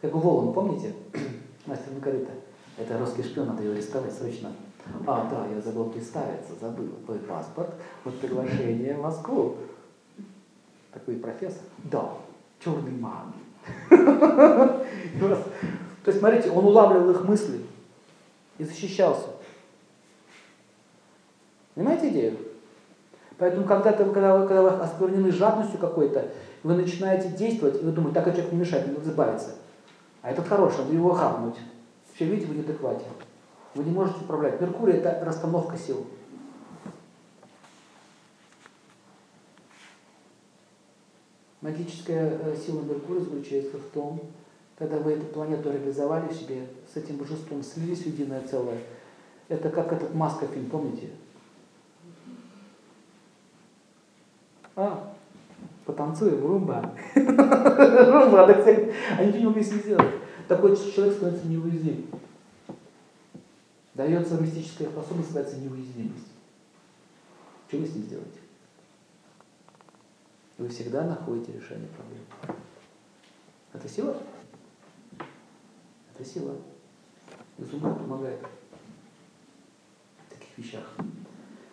Как у Волан, помните? Мастер Маргарита. Это русский шпион, надо его арестовать срочно. А, да, я забыл представиться, забыл. Твой паспорт, вот приглашение в Москву. Такой профессор. Да, черный маг. То есть, смотрите, он улавливал их мысли и защищался. Понимаете идею? Поэтому когда, -то, когда, вы, когда вы осквернены жадностью какой-то, вы начинаете действовать, и вы думаете, так а человек не мешает, надо избавиться. А этот хороший, надо его хапнуть. Все, видите, вы неадеквате. Вы не можете управлять. Меркурий – это расстановка сил. Магическая э, сила Меркурия заключается в том, когда вы эту планету реализовали в себе, с этим божеством слились в единое целое. Это как этот Маска фильм, помните? А, потанцуем, румба. Румба, так сказать, а ничего не умеют сделать. Такой человек становится неуязвим. Дается мистическая способность, называется неуязвимость. Что вы с ним сделаете? Вы всегда находите решение проблем. Это сила? Это сила. Изумруд помогает в таких вещах.